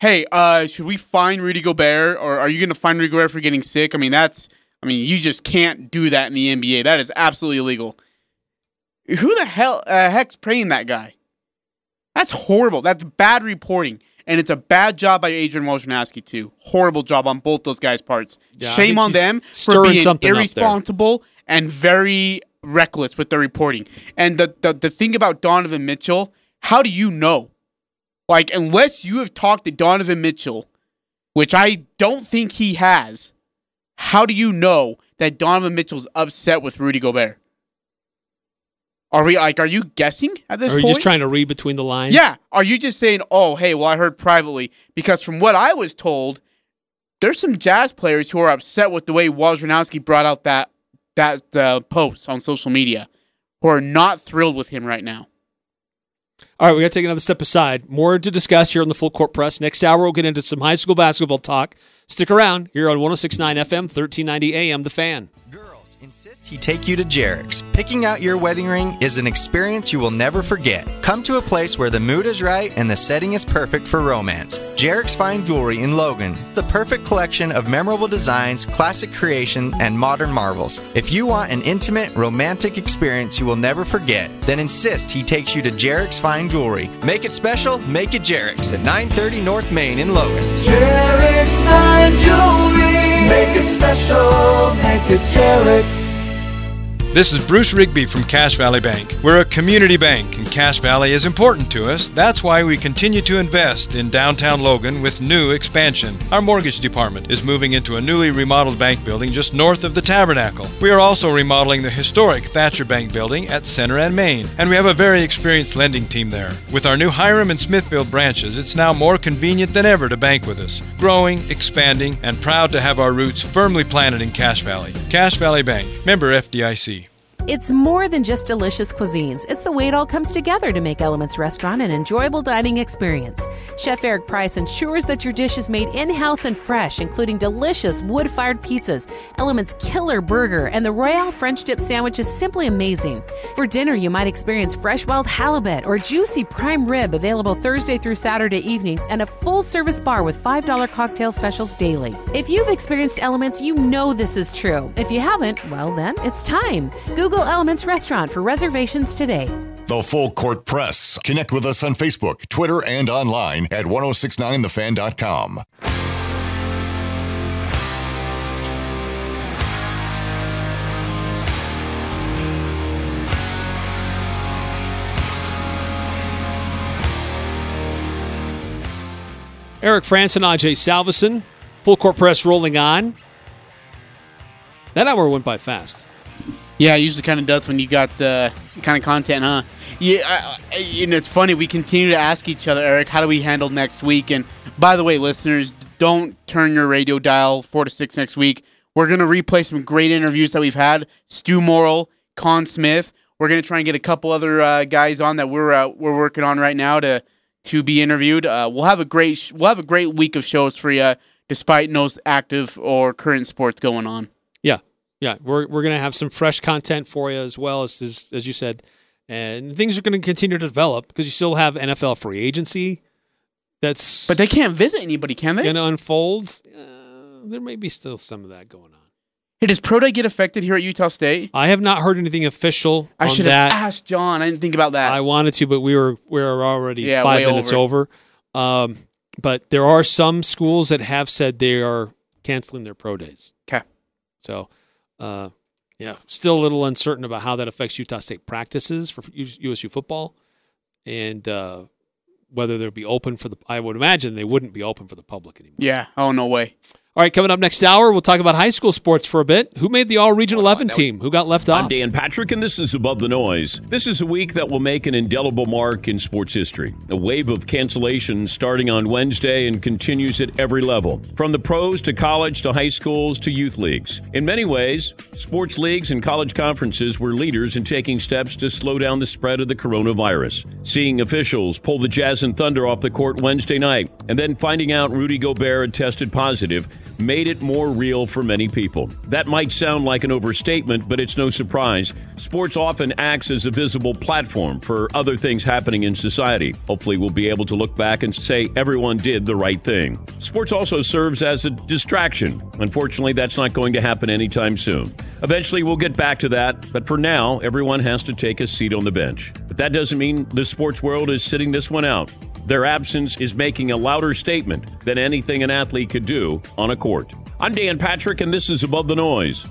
hey, uh, should we fine Rudy Gobert, or are you going to fine Rudy Gobert for getting sick? I mean, that's, I mean, you just can't do that in the NBA. That is absolutely illegal. Who the hell, uh, heck's praying that guy? That's horrible. That's bad reporting, and it's a bad job by Adrian Wojnarowski too. Horrible job on both those guys' parts. Yeah, Shame on them for being something up there. irresponsible and very reckless with their reporting. And the, the the thing about Donovan Mitchell, how do you know? Like, unless you have talked to Donovan Mitchell, which I don't think he has, how do you know that Donovan Mitchell's upset with Rudy Gobert? Are we like, are you guessing at this Or are you point? just trying to read between the lines? Yeah. Are you just saying, oh, hey, well, I heard privately? Because from what I was told, there's some jazz players who are upset with the way Wojnarowski brought out that that uh, post on social media, who are not thrilled with him right now. All right, we got to take another step aside. More to discuss here on the Full Court Press. Next hour, we'll get into some high school basketball talk. Stick around here on 1069 FM, 1390 AM, The Fan. Insist he take you to Jarek's. Picking out your wedding ring is an experience you will never forget. Come to a place where the mood is right and the setting is perfect for romance. Jarek's Fine Jewelry in Logan. The perfect collection of memorable designs, classic creation, and modern marvels. If you want an intimate, romantic experience you will never forget, then insist he takes you to Jarek's Fine Jewelry. Make it special, make it Jarek's at 930 North Main in Logan. Jarek's Fine Jewelry. Make it special, make it Jarek's. Yes. This is Bruce Rigby from Cache Valley Bank. We're a community bank, and Cache Valley is important to us. That's why we continue to invest in downtown Logan with new expansion. Our mortgage department is moving into a newly remodeled bank building just north of the Tabernacle. We are also remodeling the historic Thatcher Bank building at Center and Main, and we have a very experienced lending team there. With our new Hyrum and Smithfield branches, it's now more convenient than ever to bank with us. Growing, expanding, and proud to have our roots firmly planted in Cache Valley. Cache Valley Bank, member FDIC. It's more than just delicious cuisines. It's the way it all comes together to make Elements Restaurant an enjoyable dining experience. Chef Eric Price ensures that your dish is made in house and fresh, including delicious wood fired pizzas, Elements Killer Burger, and the Royale French Dip Sandwich is simply amazing. For dinner, you might experience fresh wild halibut or juicy prime rib available Thursday through Saturday evenings and a full service bar with $5 cocktail specials daily. If you've experienced Elements, you know this is true. If you haven't, well, then it's time. Google Elements Restaurant for reservations today. The Full Court Press. Connect with us on Facebook, Twitter, and online at 1069thefan.com. Eric France and Ajay Salvesen, Full Court Press rolling on. That hour went by fast. Yeah, it usually kind of does when you got the kind of content, huh? Yeah, I, I, and it's funny. We continue to ask each other, Eric, how do we handle next week? And by the way, listeners, don't turn your radio dial four to six next week. We're gonna replay some great interviews that we've had. Stew Morrill, Con Smith. We're gonna try and get a couple other uh, guys on that we're uh, we're working on right now to to be interviewed. Uh, we'll have a great sh- we'll have a great week of shows for you, despite no active or current sports going on. Yeah, yeah, we're we're gonna have some fresh content for you as well as as, as you said, and things are going to continue to develop because you still have NFL free agency. That's but they can't visit anybody, can they? Going to unfold. Uh, there may be still some of that going on. Hey, does Pro Day get affected here at Utah State? I have not heard anything official. I should that. have asked John. I didn't think about that. I wanted to, but we were we were already Yeah, five minutes over. Um, but there are some schools that have said they are canceling their pro days. Okay. So, uh, yeah, still a little uncertain about how that affects Utah State practices for USU football, and uh, whether they'll be open for the. I would imagine they wouldn't be open for the public anymore. Yeah. Oh no way. All right, coming up next hour, we'll talk about high school sports for a bit. Who made the All Region 11 team? Who got left off? I'm? Dan Patrick, and this is Above the Noise. This is a week that will make an indelible mark in sports history. A wave of cancellations starting on Wednesday and continues at every level, from the pros to college to high schools to youth leagues. In many ways, sports leagues and college conferences were leaders in taking steps to slow down the spread of the coronavirus. Seeing officials pull the Jazz and Thunder off the court Wednesday night, and then finding out Rudy Gobert had tested positive made it more real for many people. That might sound like an overstatement, but it's no surprise. Sports often acts as a visible platform for other things happening in society. Hopefully, we'll be able to look back and say everyone did the right thing. Sports also serves as a distraction. Unfortunately, that's not going to happen anytime soon. Eventually, we'll get back to that, but for now, everyone has to take a seat on the bench. But that doesn't mean the sports world is sitting this one out. Their absence is making a louder statement than anything an athlete could do on a court. I'm Dan Patrick, and this is Above the Noise.